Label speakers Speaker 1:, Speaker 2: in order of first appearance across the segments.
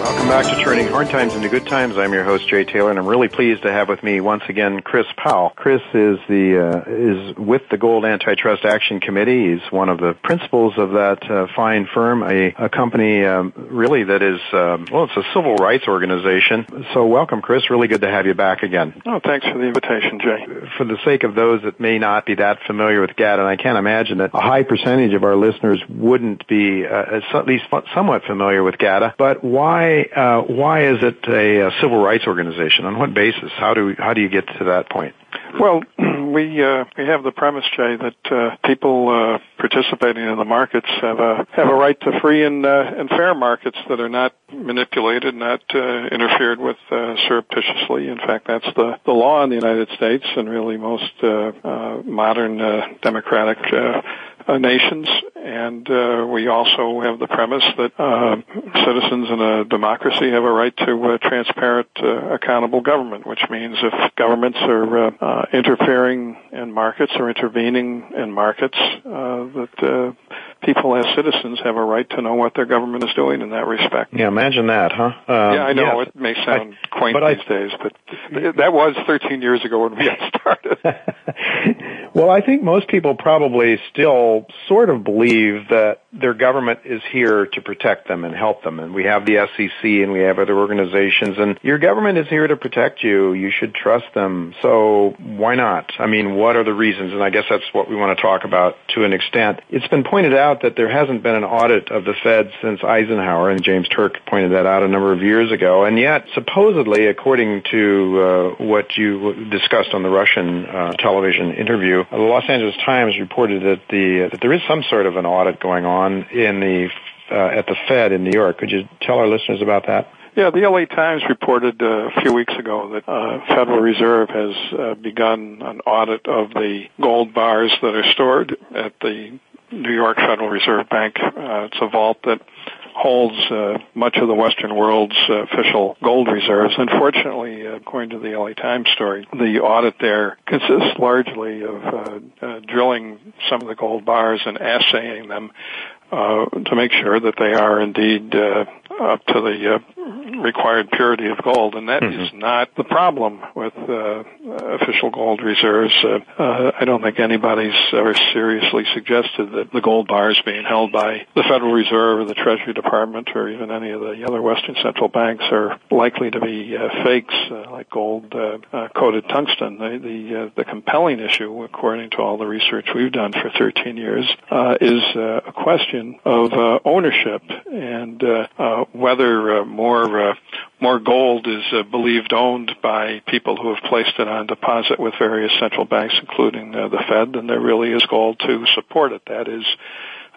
Speaker 1: Welcome back to Turning Hard Times into Good Times. I'm your host Jay Taylor, and I'm really pleased to have with me once again Chris Powell. Chris is the uh, is with the Gold Antitrust Action Committee. He's one of the principals of that uh, fine firm, a, a company um, really that is um, well, it's a civil rights organization. So welcome, Chris. Really good to have you back again.
Speaker 2: Oh, thanks for the invitation, Jay.
Speaker 1: For the sake of those that may not be that familiar with GATA, and I can't imagine that a high percentage of our listeners wouldn't be uh, at least somewhat familiar with GATA, but why uh, why is it a, a, civil rights organization? On what basis? How do how do you get to that point?
Speaker 2: Well, we uh, we have the premise, Jay, that uh, people uh, participating in the markets have a have a right to free and uh, and fair markets that are not manipulated, not uh, interfered with surreptitiously. In fact, that's the the law in the United States and really most modern democratic uh, nations, and uh, we also have the premise that uh, citizens in a democracy have a right to transparent, uh, accountable government, which means if governments are uh, uh, interfering in markets or intervening in markets, that uh, people as citizens have a right to know what their government is doing in that respect.
Speaker 1: Yeah, imagine that, huh? Um,
Speaker 2: yeah, I know yes. it may sound I, quaint these I, days, but that was 13 years ago when we got started.
Speaker 1: well, I think most people probably still sort of believe that their government is here to protect them and help them, and we have the SEC and we have other organizations, and your government is here to protect you. You should trust them. So why not? I mean, what are the reasons? And I guess that's what we want to talk about to an extent. It's been pointed out that there hasn't been an audit of the Fed since Eisenhower, and James Turk pointed that out a number of years ago. And yet, supposedly, according to uh, what you discussed on the Russian uh, television interview, the Los Angeles Times reported that the that there is some sort of an audit going on in the uh, at the Fed in New York. Could you tell our listeners about that?
Speaker 2: Yeah, the LA Times reported uh, a few weeks ago that uh, Federal Reserve has uh, begun an audit of the gold bars that are stored at the New York Federal Reserve Bank. Uh, it's a vault that holds uh, much of the Western world's uh, official gold reserves. Unfortunately, according to the LA Times story, the audit there consists largely of uh, uh, drilling some of the gold bars and assaying them uh, to make sure that they are indeed uh, up to the uh, required purity of gold, and that mm-hmm. is not the problem with uh, official gold reserves. Uh, uh, I don't think anybody's ever seriously suggested that the gold bars being held by the Federal Reserve or the Treasury Department or even any of the other Western central banks are likely to be uh, fakes uh, like gold uh, uh, coated tungsten. The the, uh, the compelling issue, according to all the research we've done for 13 years, uh, is uh, a question of uh, ownership and uh, uh, whether uh, more uh, more gold is uh, believed owned by people who have placed it on deposit with various central banks, including uh, the Fed, than there really is gold to support it. That is,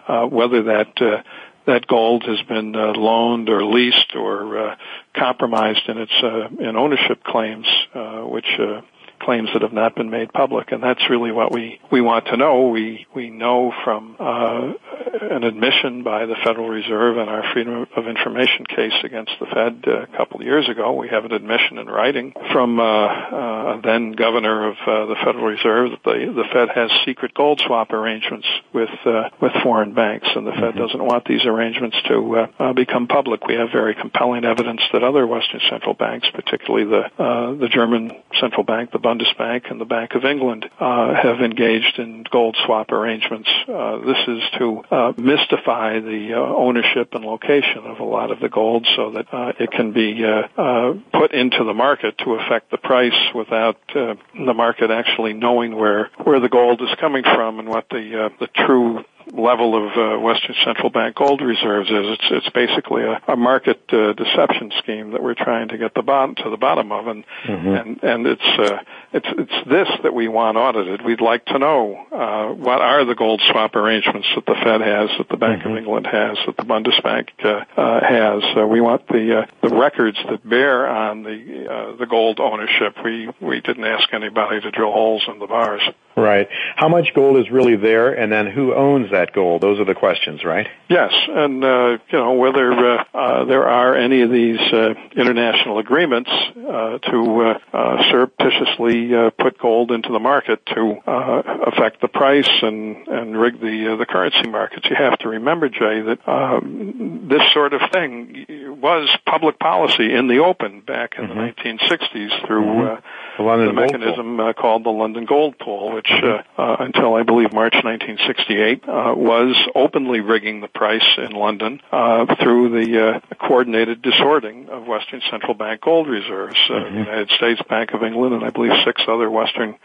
Speaker 2: uh, whether that uh, that gold has been uh, loaned or leased or uh, compromised in its uh, in ownership claims, uh, which uh, claims that have not been made public, and that's really what we we want to know. We we know from uh, an admission by the Federal Reserve in our Freedom of Information case against the Fed uh, a couple of years ago. We have an admission in writing from uh, uh, then governor of uh, the Federal Reserve that the the Fed has secret gold swap arrangements with uh, with foreign banks, and the Fed mm-hmm. doesn't want these arrangements to become public. We have very compelling evidence that other Western central banks, particularly the uh, the German central bank, the Bundesbank and the Bank of England uh, have engaged in gold swap arrangements. Uh, this is to uh, mystify the uh, ownership and location of a lot of the gold so that uh, it can be uh, uh, put into the market to affect the price without uh, the market actually knowing where where the gold is coming from and what the uh, the true level of uh, Western Central Bank gold reserves is. It's it's basically a, a market uh, deception scheme that we're trying to get the bottom to the bottom of, and mm-hmm. and and it's uh, it's it's this that we want audited. We'd like to know uh, what are the gold swap arrangements that the Fed has, that the Bank mm-hmm. of England has, that the Bundesbank uh, uh, has. Uh, we want the uh, the records that bear on the uh, the gold ownership. We we didn't ask anybody to drill holes in the bars.
Speaker 1: Right. How much gold is really there, and then who owns that gold? Those are the questions, right?
Speaker 2: Yes, and uh, you know whether uh, uh, there are any of these uh, international agreements uh, to uh, uh, surreptitiously uh, put gold into the market to uh, affect the price and and rig the uh, the currency markets. You have to remember, Jay, that um, this sort of thing was public policy in the open back in mm-hmm. the 1960s through. Mm-hmm. Uh, the, the mechanism uh, called the London Gold Pool, which uh, uh, until I believe March 1968 uh, was openly rigging the price in London uh, through the uh, coordinated dishoarding of Western Central Bank gold reserves. Uh, mm-hmm. The United States, Bank of England, and I believe six other Western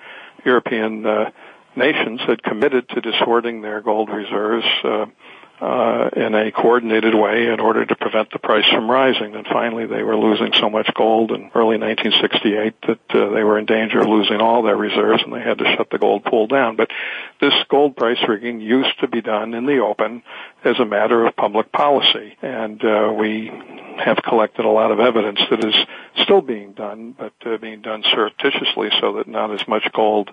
Speaker 2: European uh, nations had committed to dishoarding their gold reserves. Uh, uh, in a coordinated way in order to prevent the price from rising. And finally, they were losing so much gold in early 1968 that uh, they were in danger of losing all their reserves, and they had to shut the gold pool down. But this gold price rigging used to be done in the open as a matter of public policy, and uh, we have collected a lot of evidence that is still being done, but uh, being done surreptitiously so that not as much gold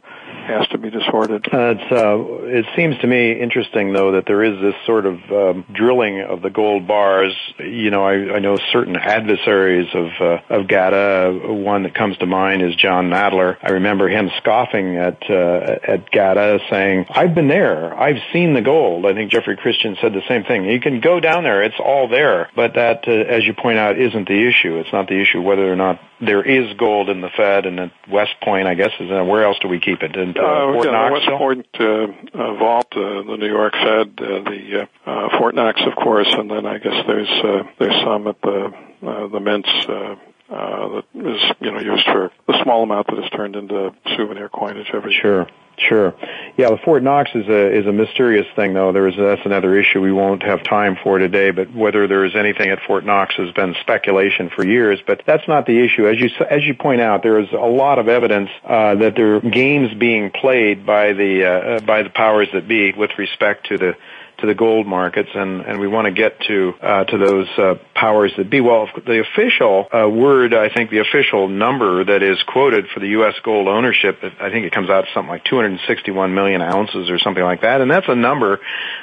Speaker 2: has to be dishoarded.
Speaker 1: Uh, it's, uh, it seems to me interesting, though, that there is this sort of um, drilling of the gold bars. You know, I, I know certain adversaries of uh, of GATA. One that comes to mind is Jon Nadler. I remember him scoffing at uh, at GATA, saying, "I've been there. I've seen the gold." I think Jeffrey Christian said the same thing. You can go down there; it's all there. But that, uh, as you point out, isn't the issue. It's not the issue whether or not there is gold in the Fed and at West Point. I guess is uh, where else do we keep it? In uh, uh Fort
Speaker 2: yeah,
Speaker 1: Knox.
Speaker 2: West Point uh, uh, vault, uh, the New York Fed, uh, the uh, uh, Fort Knox, of course, and then I guess there's uh, there's some at the uh, the mints. Uh, uh, that is, you know, used for the small amount that is turned into souvenir coinage every
Speaker 1: year. Sure. Sure. Yeah, the Fort Knox is a is a mysterious thing though. There is that's another issue we won't have time for today, but whether there is anything at Fort Knox has been speculation for years, but that's not the issue. As you as you point out, there is a lot of evidence uh, that there are games being played by the uh, by the powers that be with respect to the to the gold markets, and, and we want to get to uh, to those uh, powers that be. Well, the official uh, word, I think the official number that is quoted for the U.S. gold ownership, I think it comes out to something like 261 million ounces or something like that, and that's a number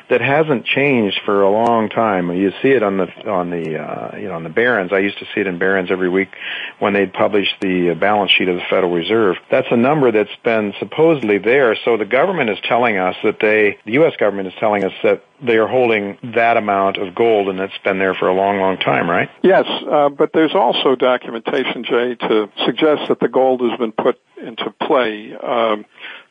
Speaker 1: that hasn't changed for a long time. You see it on the on the uh, you know on the Barron's. I used to see it in Barron's every week when they'd publish the uh, balance sheet of the Federal Reserve. That's a number that's been supposedly there. So the government is telling us that they, the U.S. government is telling us that they are holding that amount of gold, and it's been there for a long, long time, right?
Speaker 2: Yes, uh, but there's also documentation, Jay, to suggest that the gold has been put into play. Um,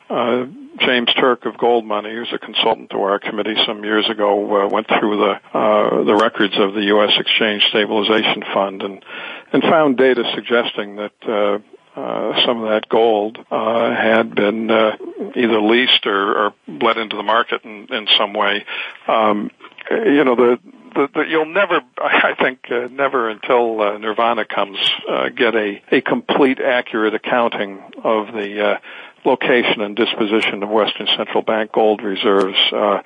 Speaker 2: uh, James Turk of Gold Money, who's a consultant to our committee some years ago, uh, went through the uh, the records of the U.S. Exchange Stabilization Fund and and found data suggesting that uh, some of that gold uh, had been uh, either leased or, or bled into the market in, in some way. Um, you know, the, the, the you'll never, I think, uh, never until uh, Nirvana comes, uh, get a, a complete, accurate accounting of the uh, location and disposition of Western Central Bank gold reserves. Uh,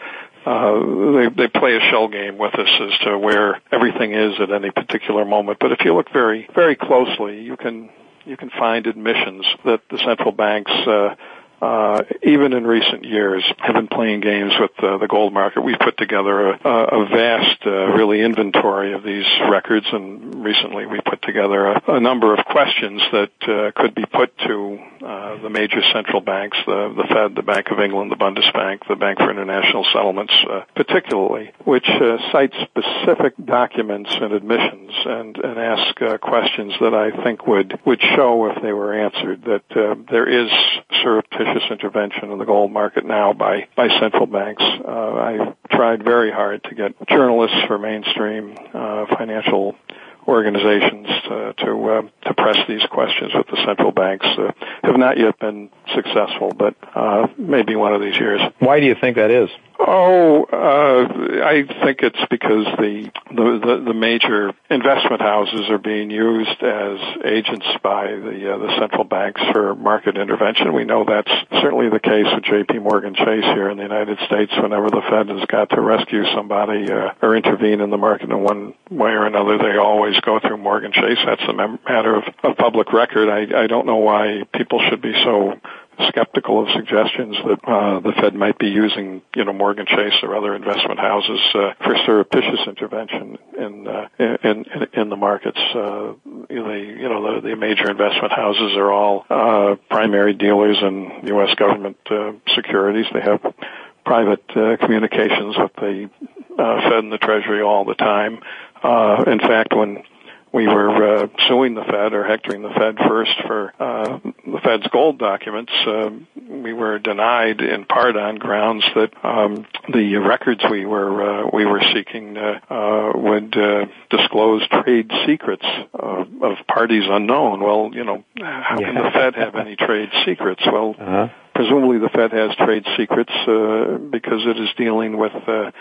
Speaker 2: uh, they they play a shell game with us as to where everything is at any particular moment. But if you look very very closely, you can you can find admissions that the central banks. Uh, uh, even in recent years, have been playing games with uh, the gold market. We've put together a, a vast, uh, really inventory of these records, and recently we put together a, a number of questions that uh, could be put to uh, the major central banks, the, the Fed, the Bank of England, the Bundesbank, the Bank for International Settlements, uh, particularly, which cite specific documents and admissions and, and ask questions that I think would, would show if they were answered that there is surreptitious intervention in the gold market now by, by central banks. Uh, I tried very hard to get journalists for mainstream uh, financial organizations to to, uh, to press these questions with the central banks uh, have not yet been successful, but uh, maybe one of these years.
Speaker 1: Why do you think that is?
Speaker 2: Oh, uh, I think it's because the, the, the major investment houses are being used as agents by the uh, the central banks for market intervention. We know that's certainly the case with J.P. Morgan Chase here in the United States. Whenever the Fed has got to rescue somebody uh, or intervene in the market in one way or another, they always go through Morgan Chase. That's a matter of, of public record. I, I don't know why people should be so skeptical of suggestions that uh, the Fed might be using, you know, Morgan Chase or other investment houses uh, for surreptitious intervention in uh, in, in in the markets. Uh, the you know the, the major investment houses are all uh, primary dealers in U.S. government uh, securities. They have private uh, communications with the uh, Fed and the Treasury all the time. Uh, in fact, when we were uh, suing the Fed or hectoring the Fed first for uh, the Fed's gold documents. Uh, we were denied in part on grounds that um, the records we were uh, we were seeking uh, uh, would uh, disclose trade secrets of, of parties unknown. Well, you know, how can the Fed have any trade secrets? Well. Uh-huh presumably the Fed has trade secrets uh, because it is dealing with uh,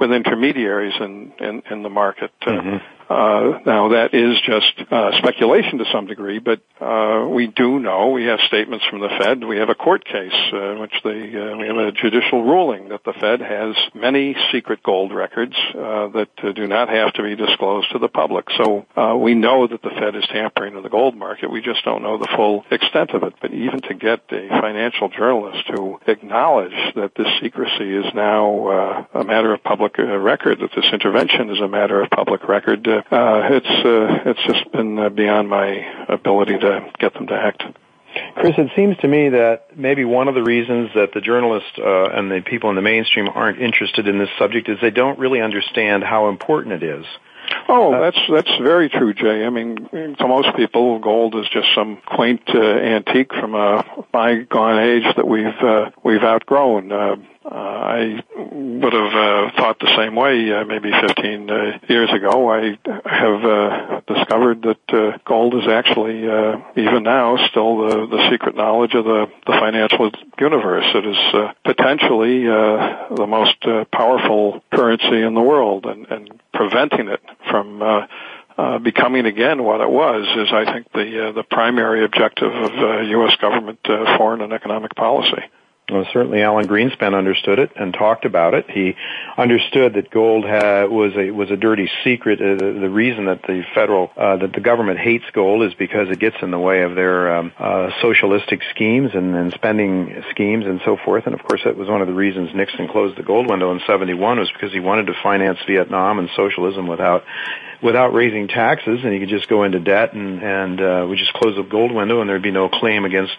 Speaker 2: with intermediaries in in, in the market. Uh, mm-hmm. Uh, now that is just uh, speculation to some degree, but uh, we do know we have statements from the Fed. We have a court case uh, in which they uh, we have a judicial ruling that the Fed has many secret gold records uh, that do not have to be disclosed to the public. So uh, we know that the Fed is tampering in the gold market. We just don't know the full extent of it. But even to get a financial journalist to acknowledge that this secrecy is now uh, a matter of public record, that this intervention is a matter of public record. Uh, uh, it's uh, it's just been uh, beyond my ability to get them to act.
Speaker 1: Chris, it seems to me that maybe one of the reasons that the journalists uh, and the people in the mainstream aren't interested in this subject is they don't really understand how important it is.
Speaker 2: Oh, that's that's very true, Jay. I mean, to most people, gold is just some quaint uh, antique from a bygone age that we've uh, we've outgrown. Uh, uh, I would have uh, thought the same way uh, maybe 15 uh, years ago. I have uh, discovered that uh, gold is actually, uh, even now, still the, the secret knowledge of the, the financial universe. It is uh, potentially uh, the most uh, powerful currency in the world, and, and preventing it from uh, uh, becoming again what it was is, I think, the uh, the primary objective of uh, U.S. government uh, foreign and economic policy.
Speaker 1: Well, certainly Alan Greenspan understood it and talked about it. He understood that gold ha- was a was a dirty secret. Uh, the, the, reason that the federal uh, that the government hates gold is because it gets in the way of their um, uh, socialistic schemes and, and spending schemes and so forth. And of course, that was one of the reasons Nixon closed the gold window in '71 was because he wanted to finance Vietnam and socialism without without raising taxes, and you could just go into debt and and uh, we just close the gold window, and there'd be no claim against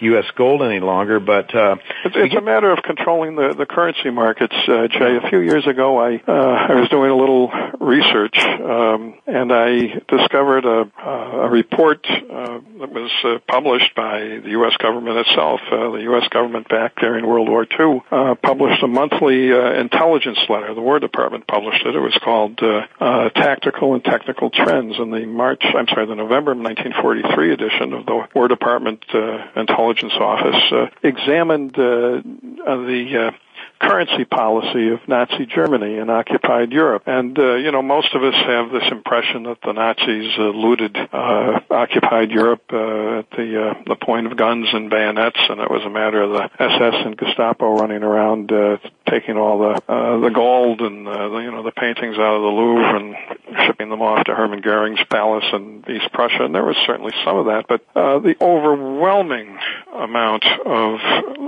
Speaker 1: U.S. gold any longer. But uh,
Speaker 2: it's, it's a matter of controlling the the currency markets, uh, Jay. A few years ago, I uh, I was doing a little research, um, and I discovered a a report uh, that was uh, published by the U.S. government itself. Uh, the U.S. government back during World War II uh, published a monthly uh, intelligence letter. The War Department published it. It was called uh, uh, Tactical and technical trends in the March, I'm sorry, the November 1943 edition of the War Department uh, Intelligence Office uh, examined uh, the uh, currency policy of Nazi Germany and occupied Europe. And uh, you know, most of us have this impression that the Nazis uh, looted uh, occupied Europe uh, at the uh, the point of guns and bayonets, and it was a matter of the SS and Gestapo running around uh, taking all the uh, the gold and uh, the, you know the paintings out of the Louvre and shipping them off to Hermann Goering's palace in East Prussia. And there was certainly some of that, but uh, the overwhelming amount of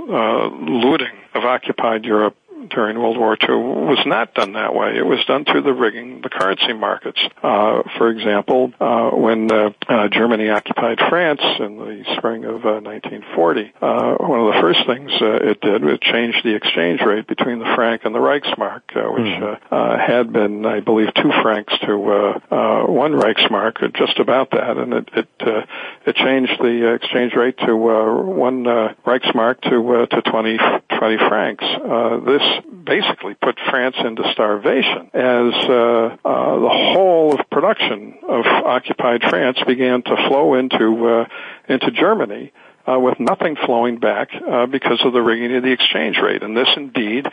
Speaker 2: uh, looting of occupied Europe during World War II was not done that way. It was done through the rigging the currency markets. Uh, for example, uh, when uh, uh Germany occupied France in the spring of uh, 1940, uh, one of the first things uh, it did was change the exchange rate between the franc and the Reichsmark, uh, which mm-hmm. had been, I believe, two francs to one Reichsmark, just about that, and it it, it changed the exchange rate to one Reichsmark to to 20 20 francs. this basically put France into starvation as uh, uh, the whole of production of occupied France began to flow into uh, into Germany. Uh, with nothing flowing back uh, because of the rigging of the exchange rate. And this indeed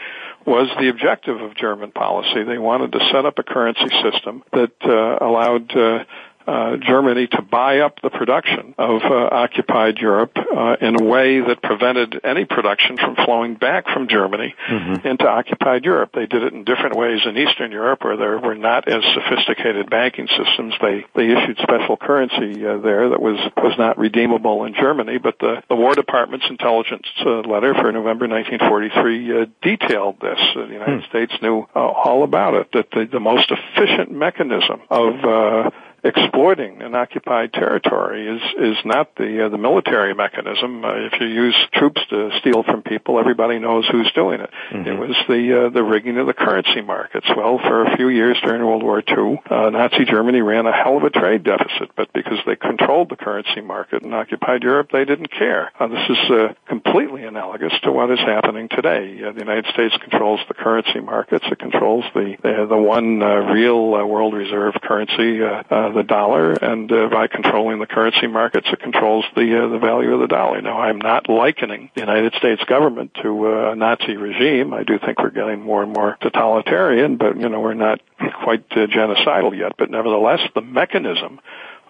Speaker 2: was the objective of German policy. They wanted to set up a currency system that uh, allowed uh, uh, Germany to buy up the production of uh, occupied Europe uh, in a way that prevented any production from flowing back from Germany mm-hmm. into occupied Europe. They did it in different ways in Eastern Europe, where there were not as sophisticated banking systems. They they issued special currency uh, there that was was not redeemable in Germany. But the, the War Department's intelligence uh, letter for November 1943 uh, detailed this. the United mm. States knew all about it. That the, the most efficient mechanism of exploiting an occupied territory is is not the uh, the military mechanism. Uh, if you use troops to steal from people, everybody knows who's doing it. Mm-hmm. It was the uh, the rigging of the currency markets. Well, for a few years during World War II, uh, Nazi Germany ran a hell of a trade deficit, but because they controlled the currency market in occupied Europe, they didn't care. Uh, this is uh, completely analogous to what is happening today. Uh, the United States controls the currency markets. It controls the the, the one uh, real uh, world reserve currency. Uh, uh, the dollar, and uh, by controlling the currency markets, it controls the uh, the value of the dollar. Now, I'm not likening the United States government to uh, a Nazi regime. I do think we're getting more and more totalitarian, but you know we're not quite genocidal yet. But nevertheless, the mechanism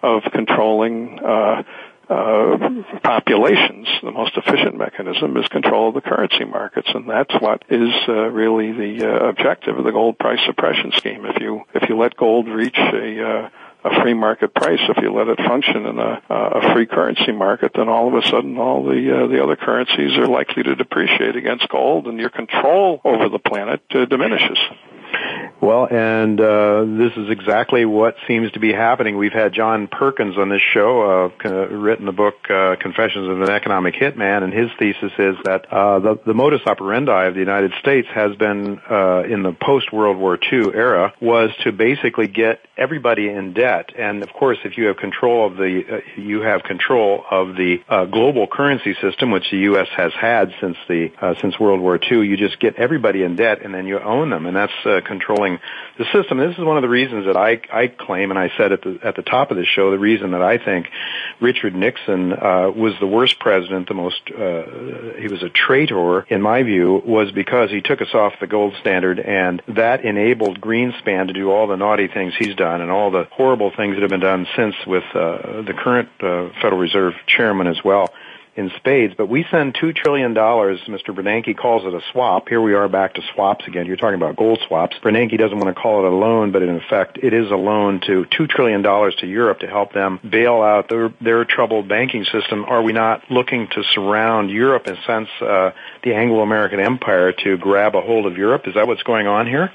Speaker 2: of controlling uh, uh, populations, the most efficient mechanism is control of the currency markets, and that's what is uh, really the uh, objective of the gold price suppression scheme. If you if you let gold reach a uh, a free market price. If you let it function in a, a free currency market, then all of a sudden all the uh, the other currencies are likely to depreciate against gold, and your control over the planet uh, diminishes.
Speaker 1: Well, and uh, this is exactly what seems to be happening. We've had John Perkins on this show, uh, written the book uh, Confessions of an Economic Hitman, and his thesis is that uh, the, the modus operandi of the United States has been, uh, in the post-World War II era, was to basically get everybody in debt. And of course, if you have control of the, uh, you have control of the uh, global currency system, which the U.S. has had since the uh, since World War II. You just get everybody in debt, and then you own them, and that's uh, controlling the system. This is one of the reasons that I, I claim, and I said at the at the top of the show, the reason that I think Richard Nixon uh, was the worst president, the most uh, he was a traitor in my view, was because he took us off the gold standard, and that enabled Greenspan to do all the naughty things he's done and all the horrible things that have been done since with uh, the current uh, Federal Reserve chairman as well in spades, but we send $2 trillion. Mr. Bernanke calls it a swap. Here we are back to swaps again. You're talking about gold swaps. Bernanke doesn't want to call it a loan, but in effect, it is a loan to $2 trillion to Europe to help them bail out their, their troubled banking system. Are we not looking to surround Europe in sense, uh, the Anglo-American empire to grab a hold of Europe? Is that what's going on here?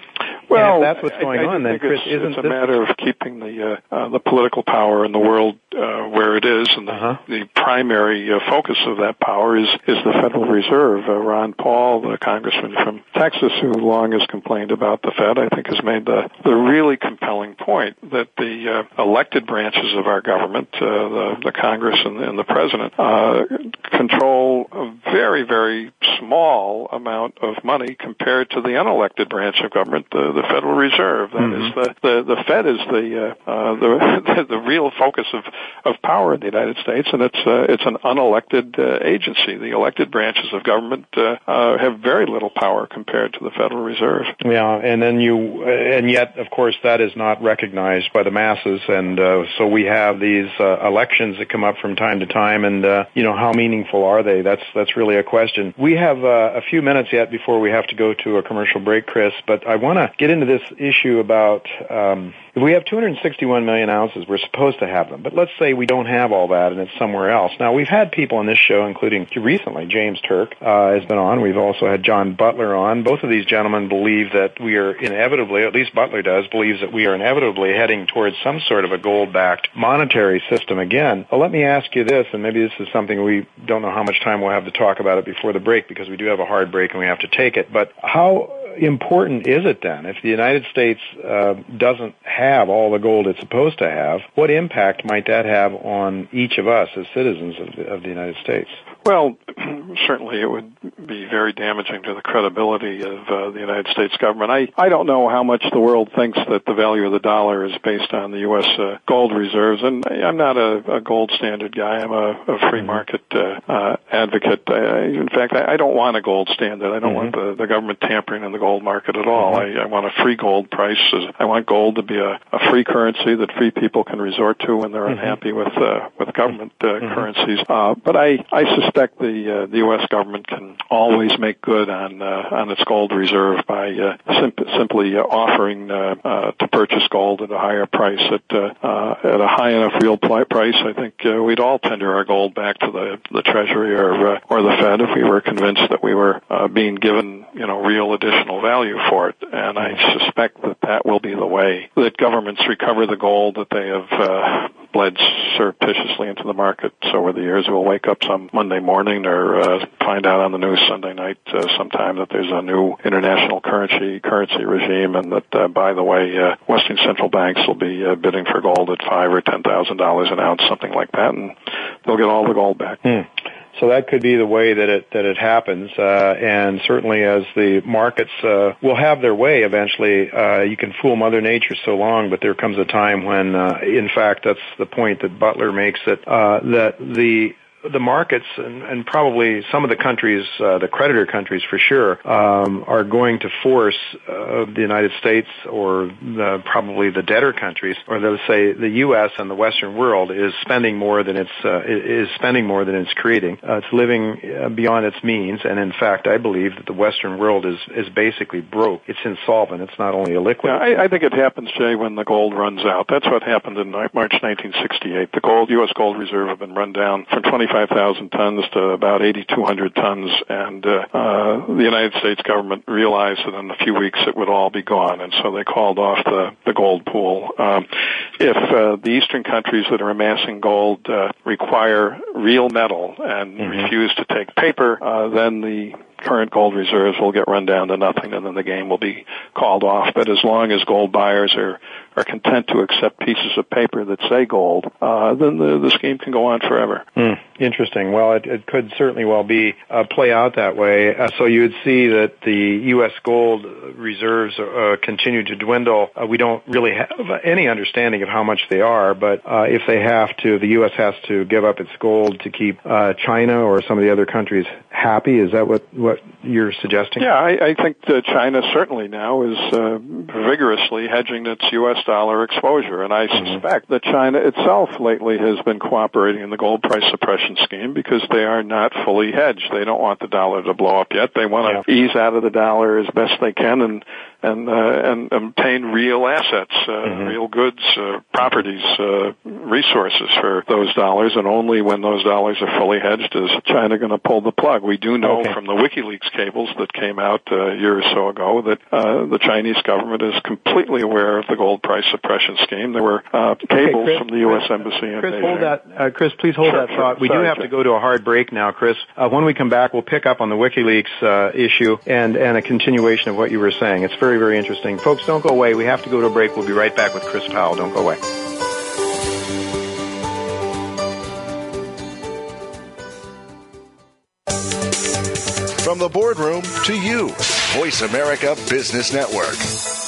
Speaker 2: Well,
Speaker 1: that's what's going
Speaker 2: I, I
Speaker 1: on, then
Speaker 2: Chris,
Speaker 1: it's,
Speaker 2: isn't it's a this... matter of keeping the uh, uh, the political power in the world uh, where it is, and the, uh-huh. the primary uh, focus of that power is is the Federal Reserve. Uh, Ron Paul, the congressman from Texas, who long has complained about the Fed, I think has made the the really compelling point that the uh, elected branches of our government, uh, the, the Congress and, and the President, uh, control a very, very small amount of money compared to the unelected branch of government, the, the Federal Reserve. That mm-hmm. is the, the the Fed is the uh, uh, the the real focus of of power in the United States, and it's uh, it's an unelected uh, agency. The elected branches of government uh, uh, have very little power compared to the Federal Reserve.
Speaker 1: Yeah, and then you and yet, of course, that is not recognized by the masses, and uh, so we have these uh, elections that come up from time to time, and uh, you know how meaningful are they? That's that's really a question. We have uh, a few minutes yet before we have to go to a commercial break, Chris, but I want to get into this issue about um, if we have 261 million ounces, we're supposed to have them, but let's say we don't have all that and it's somewhere else. Now we've had people on this show, including recently James Turk uh, has been on. We've also had John Butler on. Both of these gentlemen believe that we are inevitably, at least Butler does, believes that we are inevitably heading towards some sort of a gold-backed monetary system again. Well, let me ask you this, and maybe this is something we don't know how much time we'll have to talk about it before the break because we do have a hard break and we have to take it. But how important is it then? If the United States uh, doesn't have all the gold it's supposed to have, what impact might that have on each of us as citizens of the, of the United States?
Speaker 2: Well, certainly it would be very damaging to the credibility of uh, the United States government. I, I don't know how much the world thinks that the value of the dollar is based on the U.S. Uh, gold reserves, and I'm not a, a gold standard guy. I'm a, a free mm-hmm. market uh, uh, advocate. I, in fact, I, I don't want a gold standard. I don't mm-hmm. want the, the government tampering in the gold market at all. Mm-hmm. I, I want a free gold price. I want gold to be a, a free currency that free people can resort to when they're mm-hmm. unhappy with uh, with government uh, mm-hmm. currencies. Uh, but I I suspect the uh, the U.S. government can always make good on uh, on its gold reserve by uh, sim- simply uh, offering uh, uh, to purchase gold at a higher price at uh, uh, at a high enough real pl- price. I think uh, we'd all tender our gold back to the the Treasury or uh, or the Fed if we were convinced that we were uh, being given you know real additional value for it. And I suspect that that will be the way that governments recover the gold that they have uh, bled surreptitiously into the market. So over the years, we'll wake up some Monday morning or uh, find out on the news Sunday night uh, sometime that there's a new international currency currency regime, and that uh, by the way, uh, Western central banks will be uh, bidding for gold at five or ten thousand dollars an ounce, something like that, and they'll get all the gold back.
Speaker 1: Hmm. So that could be the way that it that it happens, uh, and certainly as the markets uh, will have their way eventually. Uh, you can fool Mother Nature so long, but there comes a time when, uh, in fact, that's the point that Butler makes that uh, that the the markets and, and probably some of the countries, uh, the creditor countries for sure, um, are going to force uh, the United States or the, probably the debtor countries, or let's say the U.S. and the Western world is spending more than it's uh, is spending more than it's creating. Uh, it's living uh, beyond its means, and in fact, I believe that the Western world is is basically broke. It's insolvent. It's not only illiquid.
Speaker 2: Yeah, I, I think it happens, Jay, when the gold runs out. That's what happened in March 1968. The gold U.S. gold reserve had been run down from 25 25,000 tons to about 8,200 tons, and uh, uh, the United States government realized that in a few weeks it would all be gone, and so they called off the, the gold pool. Um, if uh, the eastern countries that are amassing gold uh, require real metal and mm-hmm. refuse to take paper, uh, then the current gold reserves will get run down to nothing and then the game will be called off. But as long as gold buyers are are content to accept pieces of paper that say gold, uh, then the, the scheme can go on forever.
Speaker 1: Mm, interesting. Well, it, it could certainly well be uh, play out that way. Uh, so you would see that the U.S. gold reserves uh, continue to dwindle. Uh, we don't really have any understanding of how much they are, but uh, if they have to, the U.S. has to give up its gold to keep uh, China or some of the other countries happy. Is that what what you're suggesting?
Speaker 2: Yeah, I, I think that China certainly now is uh, vigorously hedging its U.S dollar exposure. And I mm-hmm. suspect that China itself lately has been cooperating in the gold price suppression scheme because they are not fully hedged. They don't want the dollar to blow up yet. They want to yeah. ease out of the dollar as best they can and and uh, and obtain real assets, uh, mm-hmm. real goods, uh, properties, uh, resources for those dollars. And only when those dollars are fully hedged is China going to pull the plug. We do know okay. from the WikiLeaks cables that came out uh, a year or so ago that uh, the Chinese government is completely aware of the gold price suppression scheme. There were uh, cables okay, Chris, from the U.S.
Speaker 1: Chris,
Speaker 2: Embassy in
Speaker 1: Chris,
Speaker 2: Beijing.
Speaker 1: hold that. Uh, Chris, please hold sure, that thought. We Sorry, do have to go to a hard break now, Chris. Uh, when we come back, we'll pick up on the WikiLeaks uh, issue and and a continuation of what you were saying. It's very very, very interesting. Folks, don't go away. We have to go to a break. We'll be right back with Chris Powell. Don't go away.
Speaker 3: From the boardroom to you, Voice America Business Network.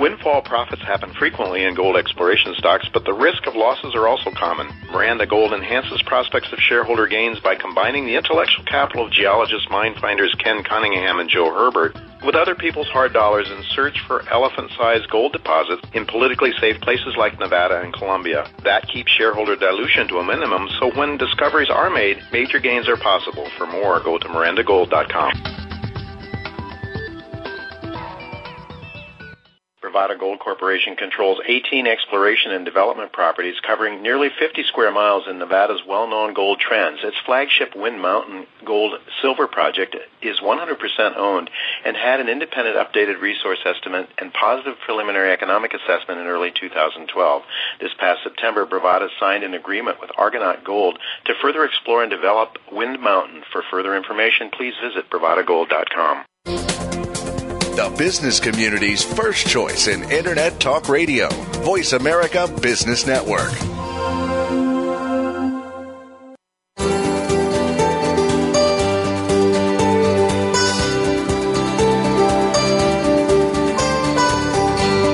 Speaker 4: Windfall profits happen frequently in gold exploration stocks, but the risk of losses are also common. Miranda Gold enhances prospects of shareholder gains by combining the intellectual capital of geologist mine finders Ken Cunningham and Joe Herbert with other people's hard dollars in search for elephant-sized gold deposits in politically safe places like Nevada and Colombia. That keeps shareholder dilution to a minimum, so when discoveries are made, major gains are possible. For more, go to mirandagold.com. Bravada Gold Corporation controls 18 exploration and development properties covering nearly 50 square miles in Nevada's well-known gold trends. Its flagship Wind Mountain Gold Silver project is 100% owned and had an independent updated resource estimate and positive preliminary economic assessment in early 2012. This past September, Bravada signed an agreement with Argonaut Gold to further explore and develop Wind Mountain. For further information, please visit bravadagold.com
Speaker 3: the business community's first choice in Internet Talk Radio. Voice America Business Network.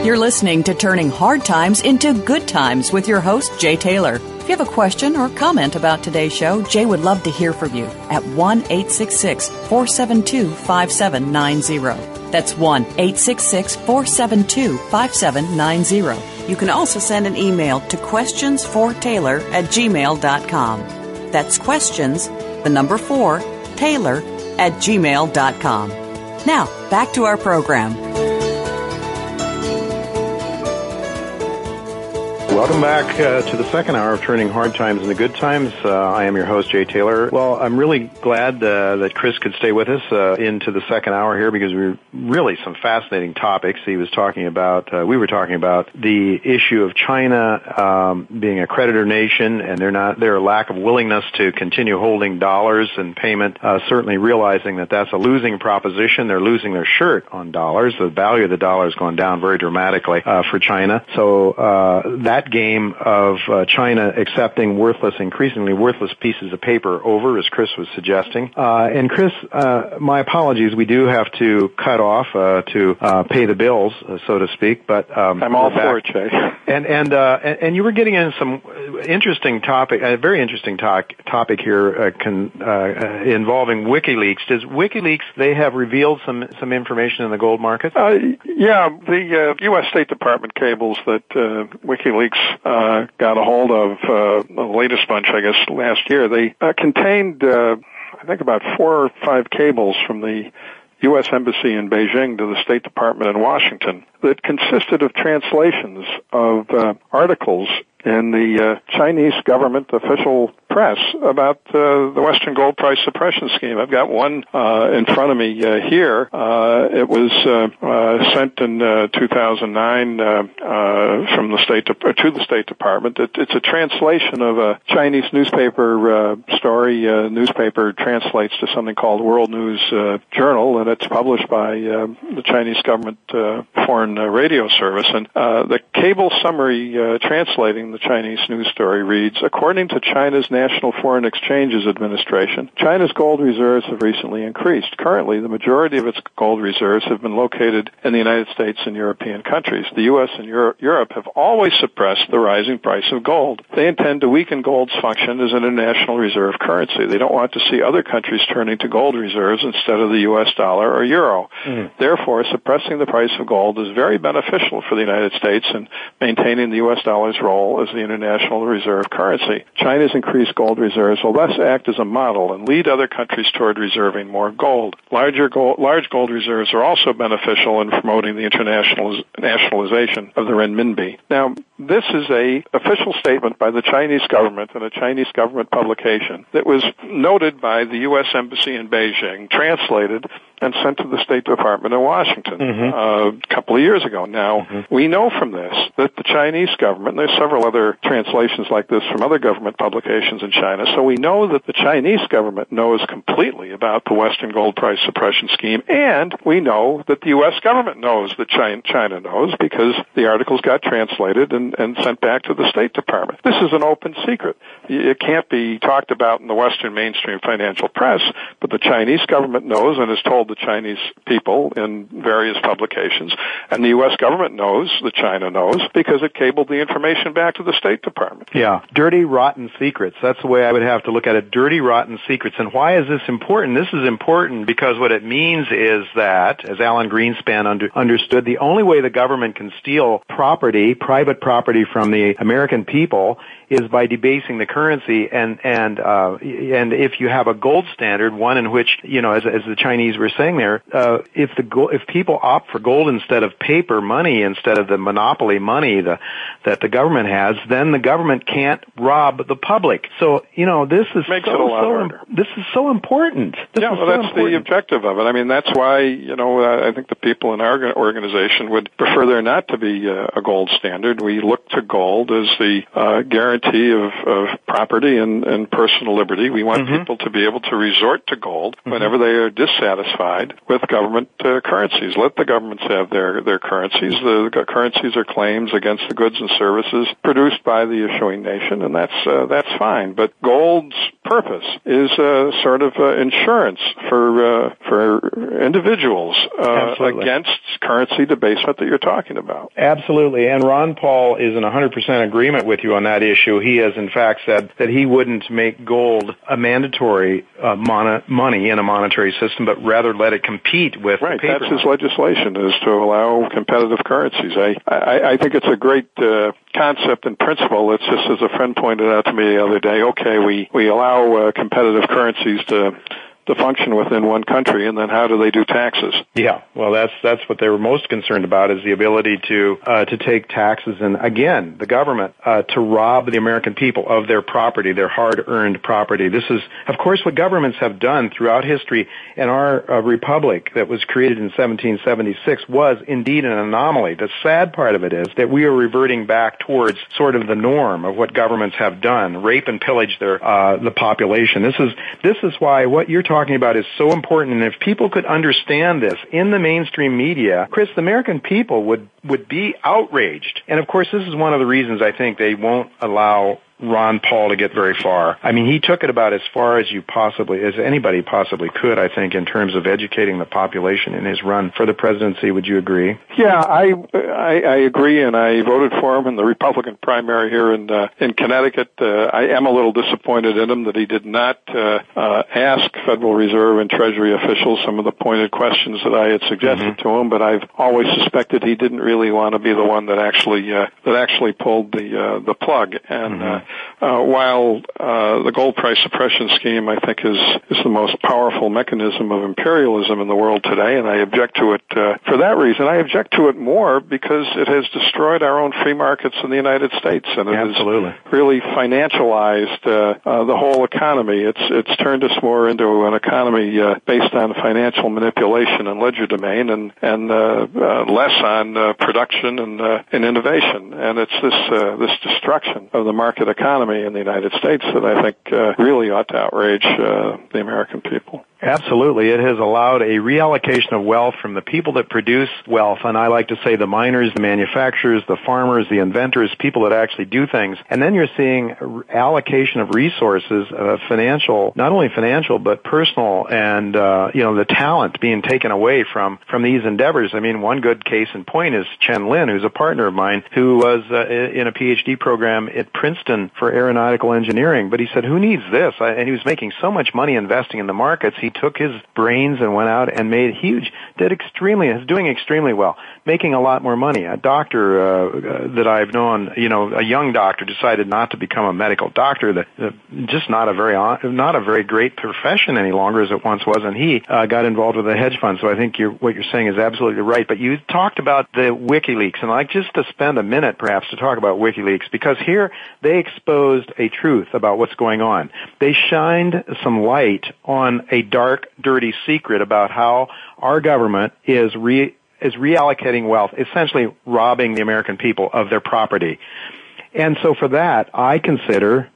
Speaker 5: You're listening to Turning Hard Times into Good Times with your host, Jay Taylor. If you have a question or comment about today's show, Jay would love to hear from you at 1 866 472 5790. That's 1 866 472 5790. You can also send an email to questionsfortaylor at gmail.com. That's questions, the number 4, Taylor at gmail.com. Now, back to our program.
Speaker 1: Welcome back uh, to the second hour of Turning Hard Times into Good Times. Uh, I am your host, Jay Taylor. Well, I'm really glad uh, that Chris could stay with us uh, into the second hour here because we are really some fascinating topics. He was talking about, uh, we were talking about the issue of China um, being a creditor nation and their not their lack of willingness to continue holding dollars and payment. Uh, certainly realizing that that's a losing proposition. They're losing their shirt on dollars. The value of the dollar has gone down very dramatically for China. So that game of uh, China accepting worthless, increasingly worthless pieces of paper over, as Chris was suggesting. Uh, and Chris, uh, my apologies, we do have to cut off uh, to uh, pay the bills, uh, so to speak. But um,
Speaker 2: I'm all for it.
Speaker 1: And and, and and you were getting in some interesting topic, a very interesting talk, topic here con, involving WikiLeaks. Does WikiLeaks they have revealed some some information in the gold market?
Speaker 2: yeah, the U.S. State Department cables that WikiLeaks uh, got a hold of uh, the latest bunch, I guess, last year. They uh, contained, uh, I think, about four or five cables from the U.S. Embassy in Beijing to the State Department in Washington that consisted of translations of uh, articles in the uh, Chinese government official press about uh, the Western gold price suppression scheme. I've got one uh, in front of me uh, here. Uh, it was uh, uh, sent in uh, 2009 uh, uh, from the state de- to the State Department. It, it's a translation of a Chinese newspaper uh, story. Uh, newspaper translates to something called World News uh, Journal, and it's published by uh, the Chinese government uh, foreign uh, radio service. And uh, the cable summary uh, translating the Chinese news story reads, according to China's National Foreign Exchanges Administration, China's gold reserves have recently increased. Currently, the majority of its gold reserves have been located in the United States and European countries. The U.S. and Euro- Europe have always suppressed the rising price of gold. They intend to weaken gold's function as an international reserve currency. They don't want to see other countries turning to gold reserves instead of the U.S. dollar or euro. Mm. Therefore, suppressing the price of gold is very beneficial for the United States in maintaining the U.S. dollar's role as the international reserve currency. China's increased gold reserves will thus act as a model and lead other countries toward reserving more gold. Larger gold, large gold reserves are also beneficial in promoting the international nationalization of the renminbi. Now, this is a official statement by the Chinese government and a Chinese government publication that was noted by the U.S. Embassy in Beijing, translated and sent to the State Department in Washington mm-hmm. uh, a couple of years ago. Now, mm-hmm. we know from this that the Chinese government, and there's several other translations like this from other government publications in China, so we know that the Chinese government knows completely about the Western gold price suppression scheme, and we know that the U.S. government knows that China knows because the articles got translated and, and sent back to the State Department. This is an open secret. It can't be talked about in the Western mainstream financial press, but the Chinese government knows and has told the Chinese people in various publications, and the U.S. government knows that China knows because it cabled the information back to the State Department.
Speaker 1: Yeah, dirty, rotten secrets. That's the way I would have to look at it. Dirty, rotten secrets. And why is this important? This is important because what it means is that, as Alan Greenspan under, understood, the only way the government can steal property, private property from the American people is by debasing the currency and and uh, and if you have a gold standard, one in which you know, as as the Chinese were saying there, uh, if the go- if people opt for gold instead of paper money instead of the monopoly money the, that the government has, then the government can't rob the public. So you know, this is
Speaker 2: Makes
Speaker 1: so,
Speaker 2: it a lot
Speaker 1: so
Speaker 2: harder.
Speaker 1: this is so important. This
Speaker 2: yeah,
Speaker 1: well,
Speaker 2: so that's
Speaker 1: important.
Speaker 2: the objective of it. I mean, that's why you know uh, I think the people in our organization would prefer there not to be uh, a gold standard. We look to gold as the uh, guarantee of, of property and, and personal liberty. We want mm-hmm. people to be able to resort to gold mm-hmm. whenever they are dissatisfied with government uh, currencies. Let the governments have their their currencies. The, currencies are claims against the goods and services produced by the issuing nation, and that's uh, that's fine. But gold's purpose is uh, sort of uh, insurance for uh, for individuals uh, against currency debasement that you're talking about.
Speaker 1: Absolutely, and Ron Paul is in 100% agreement with you on that issue. He has in fact said that he wouldn't make gold a mandatory uh, mon- money in a monetary system, but rather let it compete with
Speaker 2: right.
Speaker 1: That's
Speaker 2: money. his legislation is to allow competitive currencies. I I, I think it's a great uh, concept and principle. It's just as a friend pointed out to me the other day. Okay, we we allow uh, competitive currencies to to function within one country, and then how do they do taxes?
Speaker 1: Yeah, well, that's that's what they were most concerned about is the ability to uh, to take taxes, and again, the government uh, to rob the American people of their property, their hard-earned property. This is, of course, what governments have done throughout history. And our uh, republic that was created in 1776 was indeed an anomaly. The sad part of it is that we are reverting back towards sort of the norm of what governments have done: rape and pillage their uh, the population. This is this is why what you're talking talking about is so important. And if people could understand this in the mainstream media, Chris, the American people would, would be outraged. And of course, this is one of the reasons I think they won't allow Ron Paul to get very far. I mean, he took it about as far as you possibly, as anybody possibly could, I think, in terms of educating the population in his run for the presidency. Would you agree?
Speaker 2: Yeah, I I, I agree, and I voted for him in the Republican primary here in uh, in Connecticut. Uh, I am a little disappointed in him that he did not uh, uh, ask Federal Reserve and Treasury officials some of the pointed questions that I had suggested mm-hmm. to him. But I've always suspected he didn't really want to be the one that actually uh, that actually pulled the uh, the plug, and. Mm-hmm. Uh, uh, while uh, the gold price suppression scheme, I think, is is the most powerful mechanism of imperialism in the world today, and I object to it uh, for that reason. I object to it more because it has destroyed our own free markets in the United States, and it
Speaker 1: Absolutely.
Speaker 2: has really financialized uh, uh, the whole economy. It's it's turned us more into an economy uh, based on financial manipulation and legerdemain, and and uh, uh, less on uh, production and uh, and innovation. And it's this uh, this destruction of the market economy in the United States that I think uh, really ought to outrage uh, the American people.
Speaker 1: Absolutely. It has allowed a reallocation of wealth from the people that produce wealth, and I like to say the miners, the manufacturers, the farmers, the inventors, people that actually do things. And then you're seeing allocation of resources, uh, financial, not only financial, but personal and, uh, you know, the talent being taken away from, from these endeavors. I mean, one good case in point is Chen Lin, who's a partner of mine, who was uh, in a PhD program at Princeton for aeronautical engineering. But he said, who needs this? And he was making so much money investing in the markets He took his brains and went out and made huge, did extremely, is doing extremely well, making a lot more money. A doctor uh, uh, that I've known, you know, a young doctor decided not to become a medical doctor. That uh, just not a very not a very great profession any longer as it once was, and he uh, got involved with a hedge fund. So I think you're, what you're saying is absolutely right. But you talked about the WikiLeaks, and I'd like just to spend a minute perhaps to talk about WikiLeaks because here they exposed a truth about what's going on. They shined some light on a dark, dirty secret about how our government is re- is reallocating wealth, essentially robbing the American people of their property. And so for that, I consider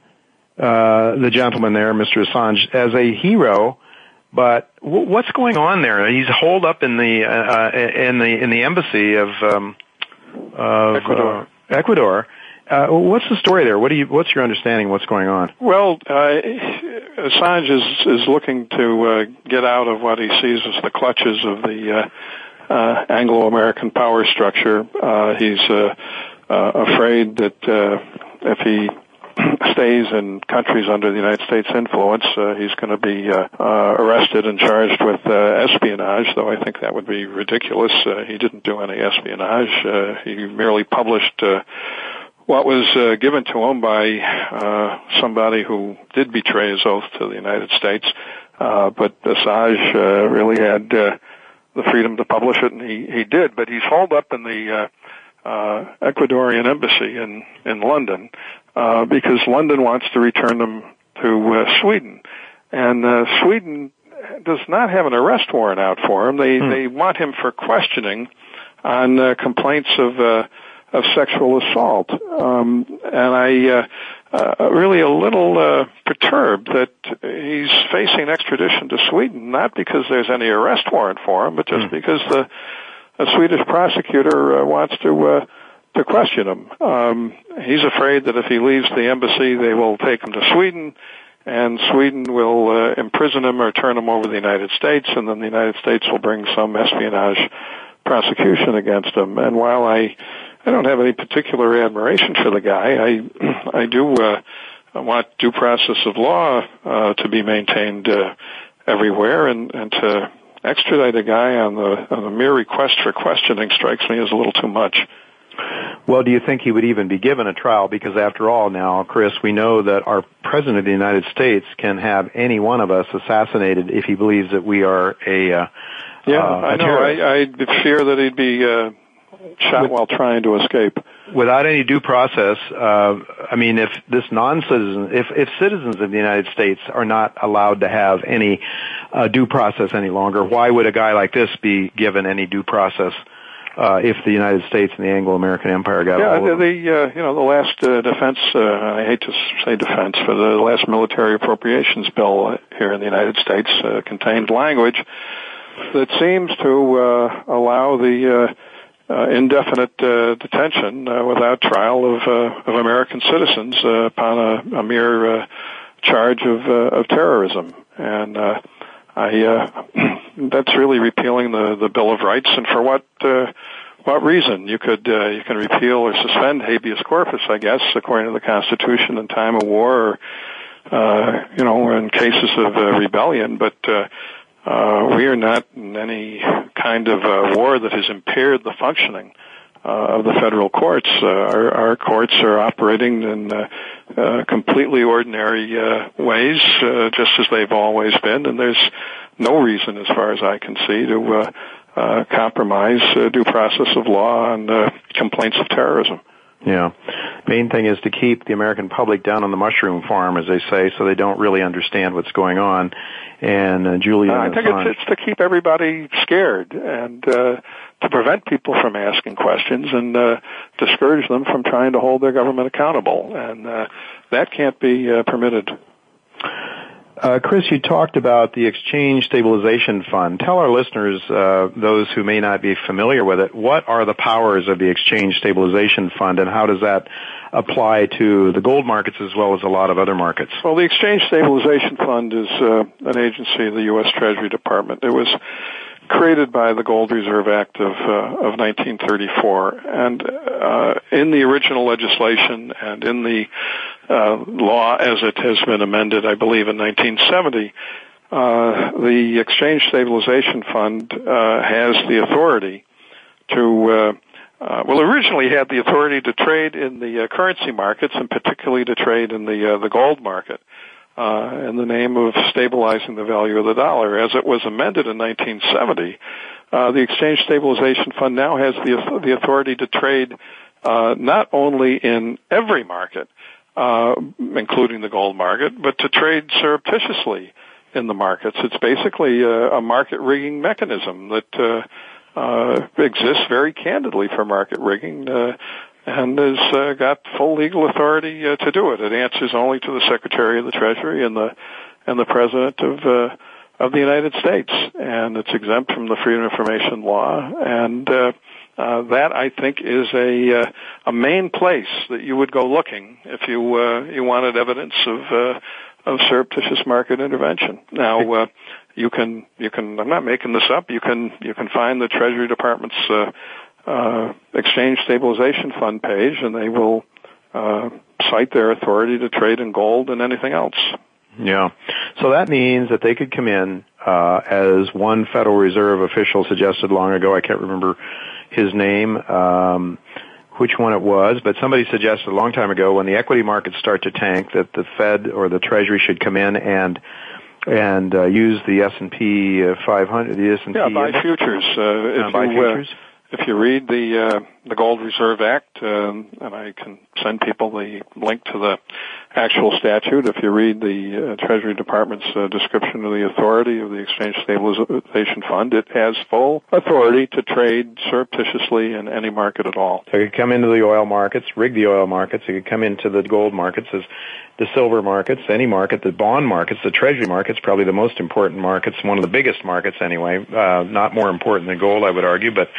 Speaker 1: uh, the gentleman there, Mr. Assange, as a hero. But w- what's going on there? He's holed up in the uh, in the in the embassy of, um, of
Speaker 2: Ecuador.
Speaker 1: Uh, Ecuador. Uh, what's the story there? What do you? What's your understanding what's going on?
Speaker 2: Well, uh, Assange is is looking to uh, get out of what he sees as the clutches of the uh, uh, Anglo-American power structure. Uh, he's afraid that if he stays in countries under the United States influence, uh, he's going to be uh, uh, arrested and charged with espionage. Though I think that would be ridiculous. He didn't do any espionage. He merely published. What was uh, given to him by uh, somebody who did betray his oath to the United States, uh, but Assange uh, really had uh, the freedom to publish it, and he, he did. But he's hauled up in the uh, uh, Ecuadorian embassy in in London uh, because London wants to return him to uh, Sweden, and uh, Sweden does not have an arrest warrant out for him. They
Speaker 1: Hmm.
Speaker 2: they want him for questioning on uh, complaints of. Uh, of sexual assault. Um, and I uh, uh, really a little uh, perturbed that he's facing extradition to Sweden, not because there's any arrest warrant for him, but just because the a Swedish prosecutor uh, wants to uh, to question him. Um, he's afraid that if he leaves the embassy, they will take him to Sweden. And Sweden will uh, imprison him or turn him over to the United States, and then the United States will bring some espionage prosecution against him. And while I I don't have any particular admiration for the guy. I I do uh, want due process of law uh, to be maintained uh, everywhere, and and to extradite a guy on the on the mere request for questioning strikes me as a little too much.
Speaker 1: Well, do you think he would even be given a trial? Because after all, now, Chris, we know that our president of the United States can have any one of us assassinated if he believes that we are a uh,
Speaker 2: Yeah,
Speaker 1: uh,
Speaker 2: I know. I, I fear that he'd be uh, shot while trying to escape.
Speaker 1: without any due process, uh, I mean, if this non-citizen, if, if citizens of the United States are not allowed to have any uh, due process any longer, why would a guy like this be given any due process uh, if the United States and the Anglo-American Empire got
Speaker 2: Yeah, the, the uh, you know the last uh, defense. Uh, I hate to say defense, but the last military appropriations bill here in the United States uh, contained language that seems to uh, allow the indefinite uh, detention uh, without trial of uh, of American citizens uh, upon a, a mere uh, charge of uh, of terrorism, and uh, I uh, that's really repealing the the Bill of Rights, and for what uh, what reason? You could uh, you can repeal or suspend habeas corpus, I guess, according to the Constitution in time of war, or uh, you know, in cases of uh, rebellion, but. Uh, uh, we are not in any kind of uh, war that has impaired the functioning uh, of the federal courts. Uh, our, our courts are operating in uh, uh, completely ordinary uh, ways, uh, just as they've always been, and there's no reason, as far as I can see, to uh, uh, compromise uh, due process of law on uh, complaints of terrorism.
Speaker 1: Yeah. Main thing is to keep the American public down on the mushroom farm, as they say, so they don't really understand what's going on. And uh, Julian
Speaker 2: I think it's, it's to keep everybody scared and uh, to prevent people from asking questions and uh, discourage them from trying to hold their government accountable. And uh, that can't be uh, permitted.
Speaker 1: Uh, Chris, you talked about the Exchange Stabilization Fund. Tell our listeners, uh, those who may not be familiar with it, what are the powers of the Exchange Stabilization Fund and how does that apply to the gold markets as well as a lot of other markets?
Speaker 2: Well, the Exchange Stabilization Fund is uh, an agency of the U.S. Treasury Department. It was created by the Gold Reserve Act of uh, of 1934, and uh, in the original legislation and in the uh, law as it has been amended, I believe in 1970, uh, the Exchange Stabilization Fund uh, has the authority to, uh, uh, well, originally had the authority to trade in the currency markets and particularly to trade in the the gold market. Uh, in the name of stabilizing the value of the dollar. As it was amended in 1970, uh, the Exchange Stabilization Fund now has the, the authority to trade uh, not only in every market, uh, including the gold market, but to trade surreptitiously in the markets. It's basically a, a market rigging mechanism that uh, uh, exists very candidly for market rigging. Uh, and has uh, got full legal authority uh, to do it. It answers only to the Secretary of the Treasury and the and the President of uh, of the United States, and it's exempt from the Freedom of Information Law. And uh, uh, that I think is a uh, a main place that you would go looking if you uh, you wanted evidence of uh, of surreptitious market intervention. Now uh, you can you can I'm not making this up. You can you can find the Treasury Department's uh, uh, Exchange Stabilization Fund page, and they will uh, cite their authority to trade in gold and anything else.
Speaker 1: Yeah. So that means that they could come in, uh, as one Federal Reserve official suggested long ago. I can't remember his name, um, which one it was, but somebody suggested a long time ago when the equity markets start to tank that the Fed or the Treasury should come in and and uh, use the S and P 500, the S and P.
Speaker 2: Yeah, buy futures. Uh, if
Speaker 1: uh, buy
Speaker 2: you,
Speaker 1: futures.
Speaker 2: Uh, if you read the uh, the Gold Reserve Act, um, and I can send people the link to the actual statute. If you read the uh, Treasury Department's uh, description of the authority of the Exchange Stabilization Fund, it has full authority to trade surreptitiously in any market at all.
Speaker 1: So it could come into the oil markets, rig the oil markets. It could come into the gold markets, the silver markets, any market, the bond markets, the Treasury markets, probably the most important markets, one of the biggest markets anyway. Uh, not more important than gold, I would argue. But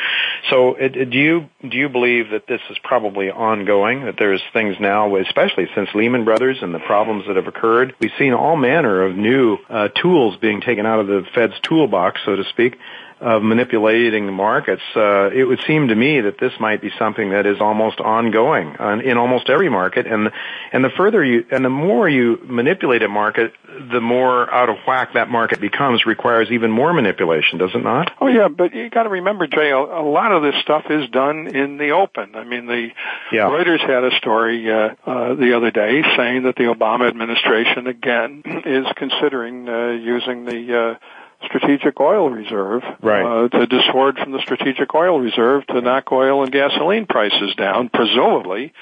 Speaker 1: so, it, it, do you do you believe that this is probably ongoing? That there's things now, especially since Lehman Brothers and the problems that have occurred, we've seen all manner of new uh, tools being taken out of the Fed's toolbox, so to speak of manipulating the markets, uh, it would seem to me that this might be something that is almost ongoing in almost every market. And and the further you and the more you manipulate a market, the more out of whack that market becomes. Requires even more manipulation, does it not?
Speaker 2: Oh yeah, but you got to remember, Jay, a, a lot of this stuff is done in the open. I mean, the yeah. Reuters had a story uh, uh, the other day saying that the Obama administration again is considering uh, using the uh, strategic oil reserve
Speaker 1: right.
Speaker 2: uh, to disgorge from the strategic oil reserve to knock oil and gasoline prices down, presumably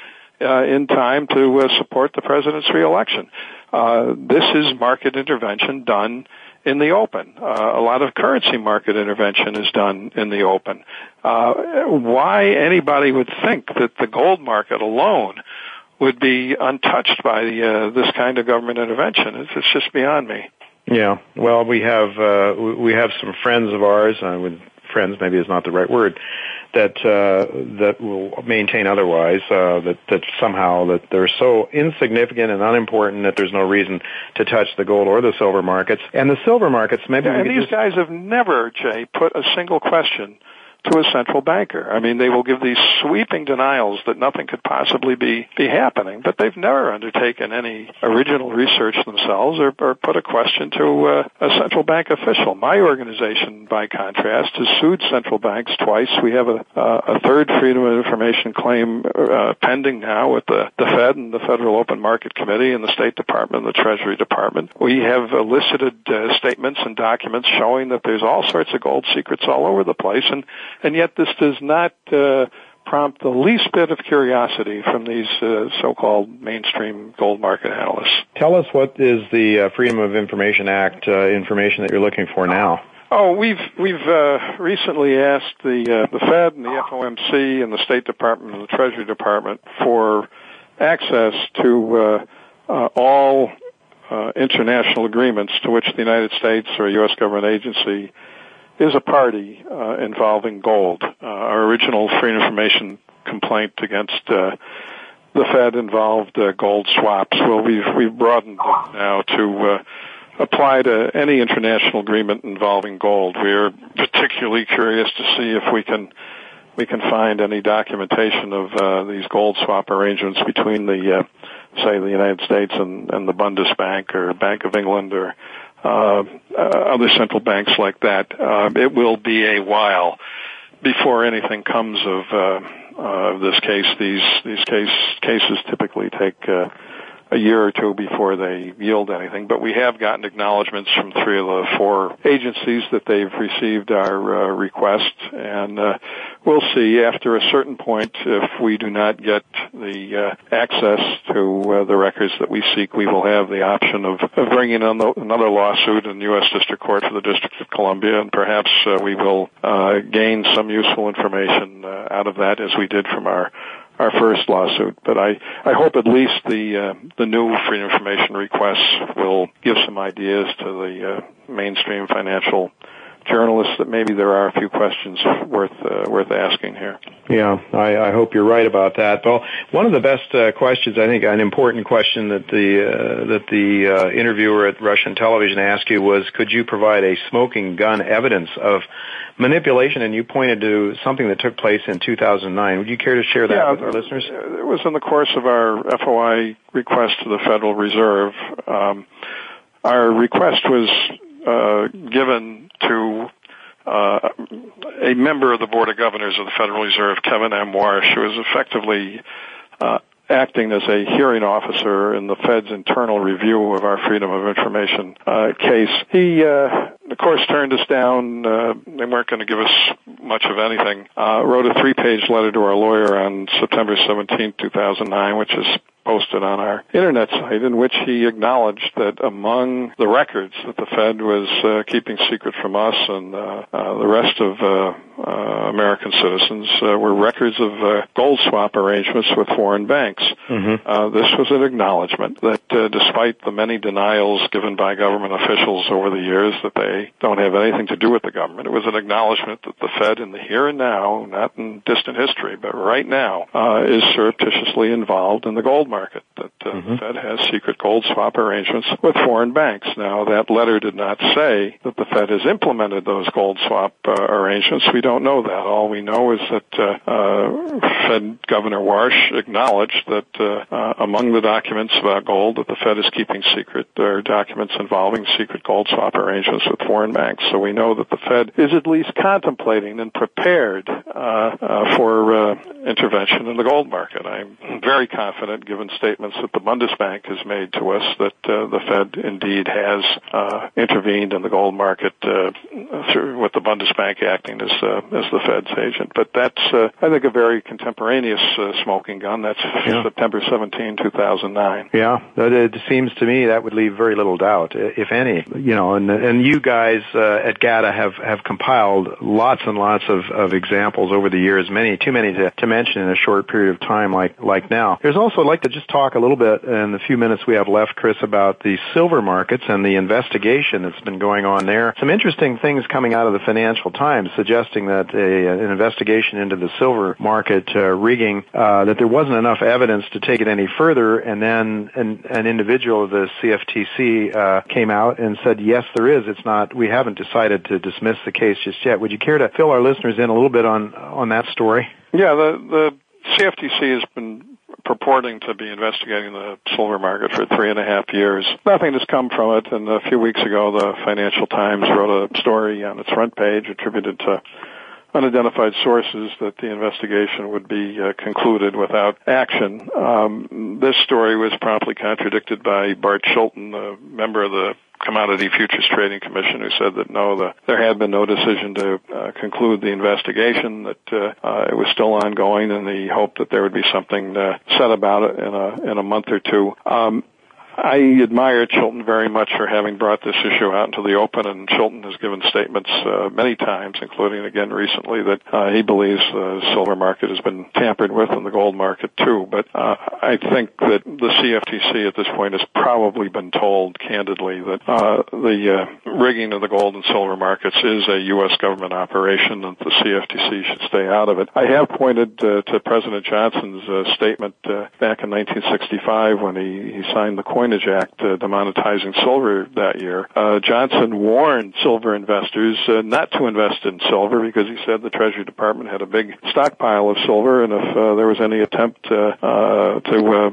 Speaker 2: uh, in time to uh, support the president's reelection. Uh, this is market intervention done in the open. Uh, a lot of currency market intervention is done in the open. Uh, why anybody would think that the gold market alone would be untouched by the, uh, this kind of government intervention? It's, it's just beyond me.
Speaker 1: Yeah, well, we have uh, we have some friends of ours. Uh, with friends, maybe is not the right word. That uh, that will maintain otherwise. Uh, that that somehow that they're so insignificant and unimportant that there's no reason to touch the gold or the silver markets. And the silver markets, maybe.
Speaker 2: Yeah, and these
Speaker 1: just...
Speaker 2: guys have never, Jay, put a single question to a central banker. I mean, they will give these sweeping denials that nothing could possibly be, be happening, but they've never undertaken any original research themselves or, or put a question to uh, a central bank official. My organization, by contrast, has sued central banks twice. We have a, uh, a third Freedom of Information claim uh, pending now with the, the Fed and the Federal Open Market Committee and the State Department and the Treasury Department. We have elicited uh, statements and documents showing that there's all sorts of gold secrets all over the place, and and yet this does not uh, prompt the least bit of curiosity from these uh, so-called mainstream gold market analysts.
Speaker 1: Tell us what is the uh, Freedom of Information Act uh, information that you're looking for now.
Speaker 2: Oh, we've we've uh, recently asked the uh, the Fed and the FOMC and the State Department and the Treasury Department for access to uh, uh, all uh, international agreements to which the United States or a U.S. government agency is a party uh, involving gold. Uh, our original free information complaint against uh, the Fed involved uh, gold swaps. Well, we've we've broadened it now to uh, apply to any international agreement involving gold. We're particularly curious to see if we can we can find any documentation of uh, these gold swap arrangements between the uh, say the United States and, and the Bundesbank or Bank of England or other central banks like that. Uh, it will be a while before anything comes of uh, uh, this case. These these case cases typically take uh, a year or two before they yield anything. But we have gotten acknowledgments from three of the four agencies that they've received our uh, request, and uh, we'll see after a certain point if we do not get the uh, access to uh, the records that we seek, we will have the option of, of bringing in another lawsuit in the U.S. District Court for the District of Columbia, and perhaps uh, we will uh, gain some useful information uh, out of that as we did from our our first lawsuit. But I, I hope at least the uh, the new free information requests will give some ideas to the uh, mainstream financial journalists that maybe there are a few questions worth uh, worth asking here.
Speaker 1: Yeah, I, I hope you're right about that. Well, one of the best uh, questions, I think, an important question that the uh, that the uh, interviewer at Russian television asked you was, could you provide a smoking gun evidence of manipulation? And you pointed to something that took place in 2009. Would you care to share that
Speaker 2: yeah,
Speaker 1: with our listeners?
Speaker 2: It was in the course of our FOI request to the Federal Reserve. Um, our request was uh, given to uh, a member of the Board of Governors of the Federal Reserve, Kevin M. Warsh, who is effectively uh, acting as a hearing officer in the Fed's internal review of our Freedom of Information uh, case. He, uh, of course, turned us down. Uh, they weren't going to give us much of anything. Uh, wrote a three-page letter to our lawyer on September 17, 2009, which is posted on our internet site in which he acknowledged that among the records that the Fed was uh, keeping secret from us and uh, uh, the rest of uh, uh, American citizens uh, were records of uh, gold swap arrangements with foreign banks. Mm-hmm. Uh, this was an acknowledgement that uh, despite the many denials given by government officials over the years that they don't have anything to do with the government, it was an acknowledgement that the Fed in the here and now, not in distant history, but right now, uh, is surreptitiously involved in the gold market. That uh, mm-hmm. the Fed has secret gold swap arrangements with foreign banks. Now, that letter did not say that the Fed has implemented those gold swap uh, arrangements. We don't know that. All we know is that uh, uh, Fed Governor Warsh acknowledged that uh, uh, among the documents about gold that the Fed is keeping secret are documents involving secret gold swap arrangements with foreign banks. So we know that the Fed is at least contemplating and prepared uh, uh, for uh, intervention in the gold market. I'm very confident, given statements that the Bundesbank has made to us, that uh, the Fed indeed has uh, intervened in the gold market uh, through, with the Bundesbank acting as uh, as the Fed's agent. But that's, uh, I think, a very contemporaneous uh, smoking gun. That's yeah. September 17, 2009.
Speaker 1: Yeah, it seems to me that would leave very little doubt, if any. You know, and and you guys uh, at GATA have have compiled lots and lots of, of examples over the years, many too many to, to mention in a short period of time, like like now. There's also like to just talk a little bit in the few minutes we have left, Chris, about the silver markets and the investigation that's been going on there. Some interesting things coming out of the Financial Times suggesting that a, an investigation into the silver market uh, rigging, uh, that there wasn't enough evidence to take it any further, and then an, an individual of the CFTC uh, came out and said, yes, there is. It's not. We haven't decided to dismiss the case just yet. Would you care to fill our listeners in a little bit on on that story?
Speaker 2: Yeah, the the CFTC has been purporting to be investigating the silver market for three and a half years. Nothing has come from it, and a few weeks ago the Financial Times wrote a story on its front page attributed to unidentified sources that the investigation would be uh, concluded without action. Um, this story was promptly contradicted by Bart Chilton, a member of the Commodity Futures Trading Commission, who said that no, the, there had been no decision to uh, conclude the investigation, that uh, uh, it was still ongoing, and the hope that there would be something said about it in a in a month or two. Um, I admire Chilton very much for having brought this issue out into the open, and Chilton has given statements uh, many times, including again recently, that uh, he believes the silver market has been tampered with and the gold market too. But uh, I think that the CFTC at this point has probably been told candidly that uh, the uh, rigging of the gold and silver markets is a U.S. government operation, and the CFTC should stay out of it. I have pointed uh, to President Johnson's statement back in 1965 when he, he signed the Coinage Act uh, demonetizing silver that year, uh, Johnson warned silver investors uh, not to invest in silver because he said the Treasury Department had a big stockpile of silver, and if uh, there was any attempt uh, uh, to uh,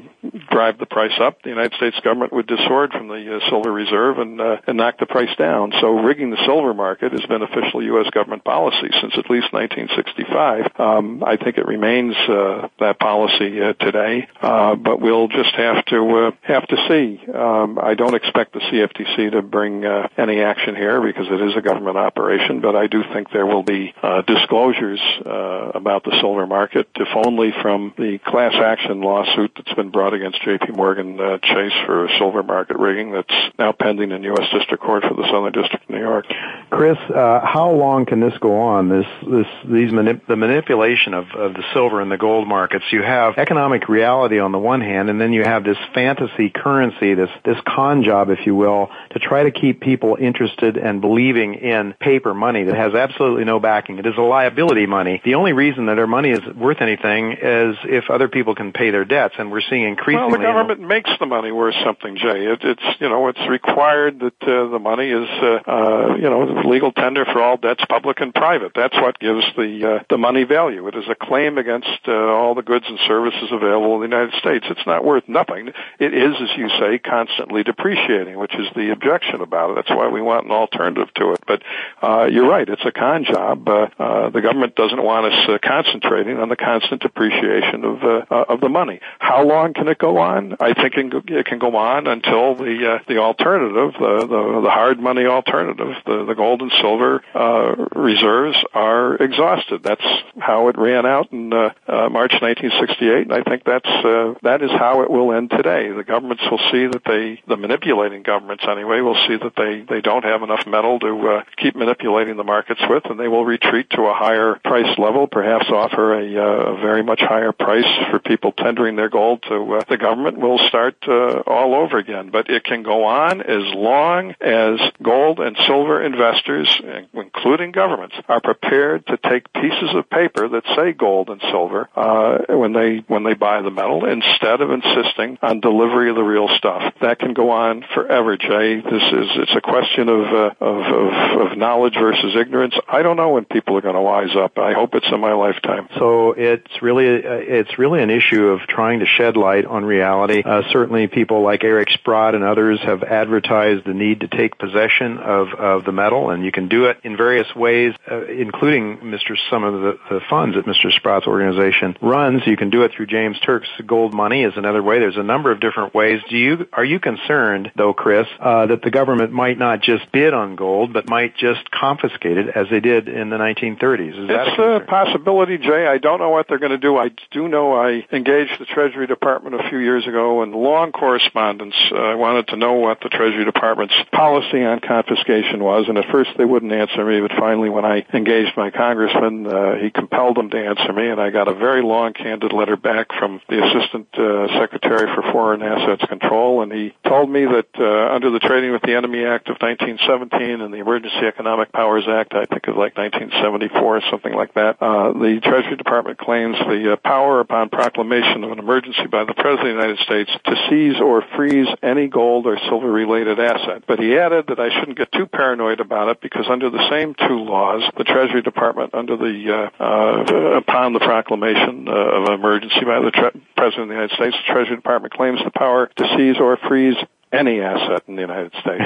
Speaker 2: drive the price up, the United States government would disgorge from the uh, silver reserve and uh, and knock the price down. So rigging the silver market has been official U.S. government policy since at least 1965. Um, I think it remains uh, that policy uh, today, uh, but we'll just have to uh, have to see. Um, I don't expect the CFTC to bring uh, any action here because it is a government operation, but I do think there will be uh, disclosures uh, about the silver market, if only from the class action lawsuit that's been brought against J.P. Morgan uh, Chase for silver market rigging that's now pending in U.S. District Court for the Southern District of New York.
Speaker 1: Chris, uh, how long can this go on? This, this, these the manipulation of, of the silver and the gold markets. You have economic reality on the one hand, and then you have this fantasy currency, this this con job, if you will, to try to keep people interested and believing in paper money that has absolutely no backing. It is a liability money. The only reason that our money is worth anything is if other people can pay their debts, and we're seeing increasingly.
Speaker 2: Well, the government makes the money worth something, Jay. It, it's you know it's required that uh, the money is uh, uh, you know legal tender for all debts, public and private. That's what gives the uh, the money value. It is a claim against uh, all the goods and services available in the United States. It's not worth nothing. It is, as you say, constantly depreciating, which is the objection about it. That's why we want an alternative to it. But uh, you're right; it's a con job. Uh, uh, the government doesn't want us uh, concentrating on the constant depreciation of uh, uh, of the money. How long can it go on? I think it can go, can on until the uh, the alternative, the, the the hard money alternative, the the gold and silver uh, reserves are exhausted. That's how it ran out in uh, uh, March 1968, and I think that's uh, that is how it will end today. The governments will see that they, the manipulating governments anyway, will see that they they don't have enough metal to uh, keep manipulating the markets with, and they will retreat to a higher price level, perhaps offer a, uh, a very much higher price for people tendering their gold to the government. Will start uh, all over again, but it can go on as long as gold and silver investors, including governments, are prepared to take pieces of paper that say gold and silver uh, when they when they buy the metal instead of insisting on delivery of the real stuff. That can go on forever, Jay. This is it's a question of uh, of, of, of knowledge versus ignorance. I don't know when people are going to wise up. I hope it's in my lifetime.
Speaker 1: So it's really uh, it's really an issue of trying to shed light on reality. Uh, certainly, people like Eric Sprott and others have advertised the need to take possession of of the metal, and you can do it in various ways, uh, including Mr. some of the, the funds that Mr. Sprott's organization runs. You can do it through James Turk's Gold Money is another way. There's a number of different ways. Do you are you concerned though, Chris, uh, that the government might not just bid on gold, but might just confiscate it as they did in the 1930s? Is
Speaker 2: it's a, a possibility, Jay. I don't know what they're going to do. I do know I engaged the Treasury Department a few years ago in long correspondence. Uh, I wanted to know what the Treasury Department's policy on confiscation was, and at first they wouldn't answer me, but finally when I engaged my congressman, uh, he compelled them to answer me, and I got a very long, candid letter back from the Assistant uh, Secretary for Foreign Assets Control, and he told me that uh, under the Trading with the Enemy Act of 1917 and the Emergency Economic Powers Act, I think it was like 1974 or something like that, uh, the Treasury Department claims the uh, power upon proclamation of an emergency by the President of the United States to seize or freeze any gold or silver related asset. But he added that I shouldn't get too paranoid about it because under the same two laws, the Treasury Department, under the uh, uh, upon the proclamation uh, of emergency by the tre- President of the United States, the Treasury Department claims the power to seize or freeze any asset in the United States.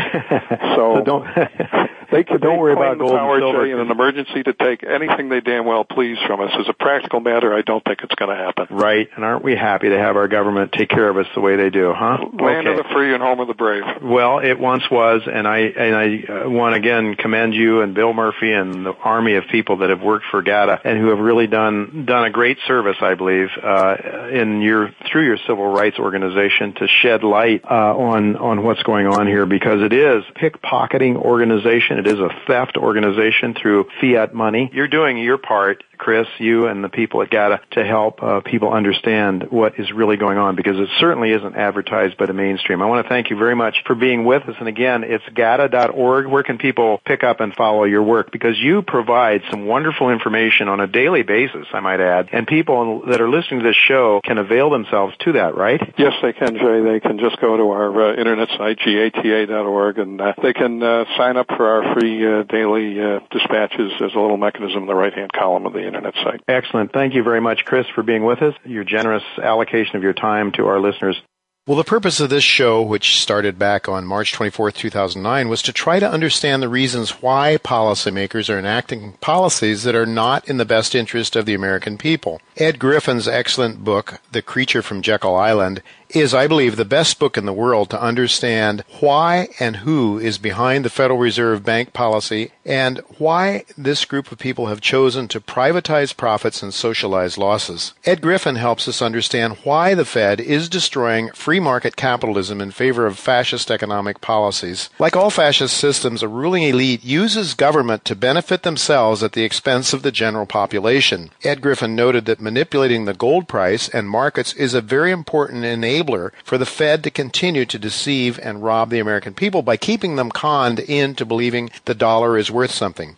Speaker 2: So,
Speaker 1: so don't
Speaker 2: they could
Speaker 1: don't worry about
Speaker 2: the
Speaker 1: gold
Speaker 2: power
Speaker 1: and silver.
Speaker 2: in an emergency to take anything they damn well please from us. As a practical matter, I don't think it's going to happen.
Speaker 1: Right, and aren't we happy to have our government take care of us the way they do, huh?
Speaker 2: Land
Speaker 1: okay.
Speaker 2: of the free and home of the brave.
Speaker 1: Well, it once was, and I and I uh, want again commend you and Bill Murphy and the army of people that have worked for GATA and who have really done done a great service, I believe, uh, in your through your civil rights organization to shed light uh, on on what's going on here because it is pickpocketing organization. It is a theft organization through fiat money. You're doing your part Chris, you and the people at GATA to help uh, people understand what is really going on because it certainly isn't advertised by the mainstream. I want to thank you very much for being with us. And again, it's GATA.org. Where can people pick up and follow your work? Because you provide some wonderful information on a daily basis, I might add, and people that are listening to this show can avail themselves to that, right?
Speaker 2: Yes, they can, Jay. They can just go to our uh, internet site, gata.org, and uh, they can uh, sign up for our free uh, daily uh, dispatches. There's a little mechanism in the right-hand column of the internet site.
Speaker 6: Excellent. Thank you very much, Chris, for being with us. Your generous allocation of your time to our listeners.
Speaker 1: Well, the purpose of this show, which started back on March 24, 2009, was to try to understand the reasons why policymakers are enacting policies that are not in the best interest of the American people. Ed Griffin's excellent book, The Creature from Jekyll Island, is, I believe, the best book in the world to understand why and who is behind the Federal Reserve Bank policy and why this group of people have chosen to privatize profits and socialize losses. Ed Griffin helps us understand why the Fed is destroying free market capitalism in favor of fascist economic policies. Like all fascist systems, a ruling elite uses government to benefit themselves at the expense of the general population. Ed Griffin noted that manipulating the gold price and markets is a very important enabler enabler for the Fed to continue to deceive and rob the American people by keeping them conned into believing the dollar is worth something.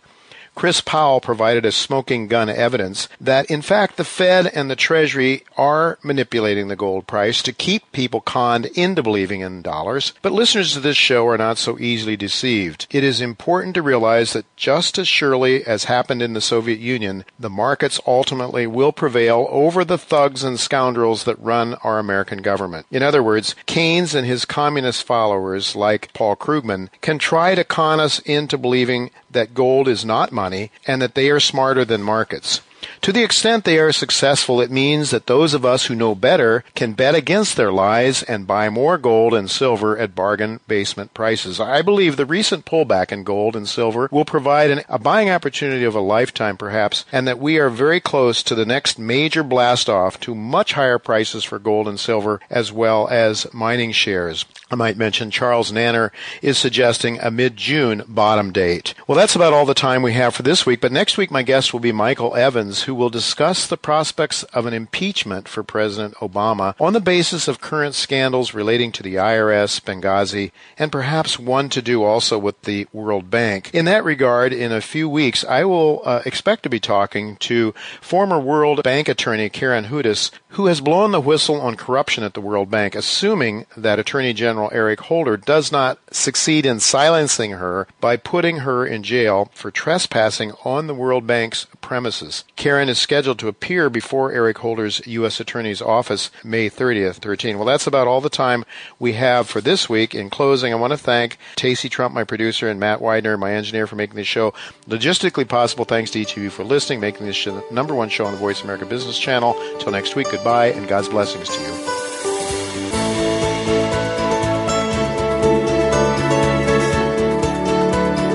Speaker 1: Chris Powell provided as smoking gun evidence that, in fact, the Fed and the Treasury are manipulating the gold price to keep people conned into believing in dollars. But listeners to this show are not so easily deceived. It is important to realize that just as surely as happened in the Soviet Union, the markets ultimately will prevail over the thugs and scoundrels that run our American government. In other words, Keynes and his communist followers, like Paul Krugman, can try to con us into believing that gold is not money and that they are smarter than markets. To the extent they are successful, it means that those of us who know better can bet against their lies and buy more gold and silver at bargain basement prices. I believe the recent pullback in gold and silver will provide an, a buying opportunity of a lifetime, perhaps, and that we are very close to the next major blast off to much higher prices for gold and silver as well as mining shares. I might mention Charles Nenner is suggesting a mid June bottom date. Well, that's about all the time we have for this week, but next week my guest will be Michael Evans, who will discuss the prospects of an impeachment for President Obama on the basis of current scandals relating to the IRS, Benghazi, and perhaps one to do also with the World Bank. In that regard, in a few weeks, I will uh, expect to be talking to former World Bank attorney Karen Hudes, who has blown the whistle on corruption at the World Bank, assuming that Attorney General Eric Holder does not succeed in silencing her by putting her in jail for trespassing on the World Bank's premises. Karen is scheduled to appear before Eric Holder's U.S. Attorney's Office May 30th, 13. Well, that's about all the time we have for this week. In closing, I want to thank Tacey Trump, my producer, and Matt Widener, my engineer, for making this show logistically possible. Thanks to each of you for listening, making this show the number one show on the Voice America Business Channel. Till next week, goodbye, and God's blessings to you.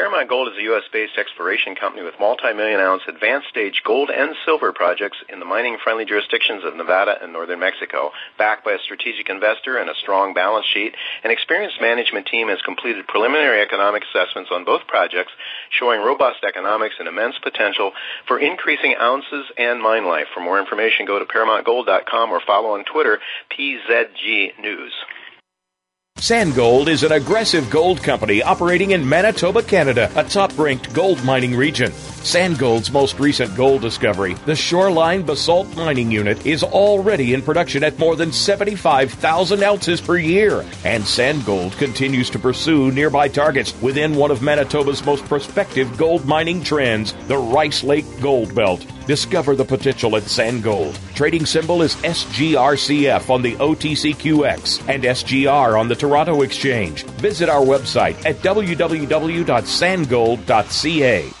Speaker 4: Paramount Gold is a U.S.-based exploration company with multi-million ounce advanced stage gold and silver projects in the mining-friendly jurisdictions of Nevada and northern Mexico. Backed by a strategic investor and a strong balance sheet, an experienced management team has completed preliminary economic assessments on both projects, showing robust economics and immense potential for increasing ounces and mine life. For more information, go to ParamountGold.com or follow on Twitter, PZG News.
Speaker 7: San Gold is an aggressive gold company operating in Manitoba, Canada, a top ranked gold mining region. San Gold's most recent gold discovery, the Shoreline Basalt Mining Unit, is already in production at more than 75,000 ounces per year. And San Gold continues to pursue nearby targets within one of Manitoba's most prospective gold mining trends, the Rice Lake Gold Belt. Discover the potential at San Gold. Trading symbol is SGRCF on the OTCQX and SGR on the Toronto Exchange. Visit our website at www.sangold.ca.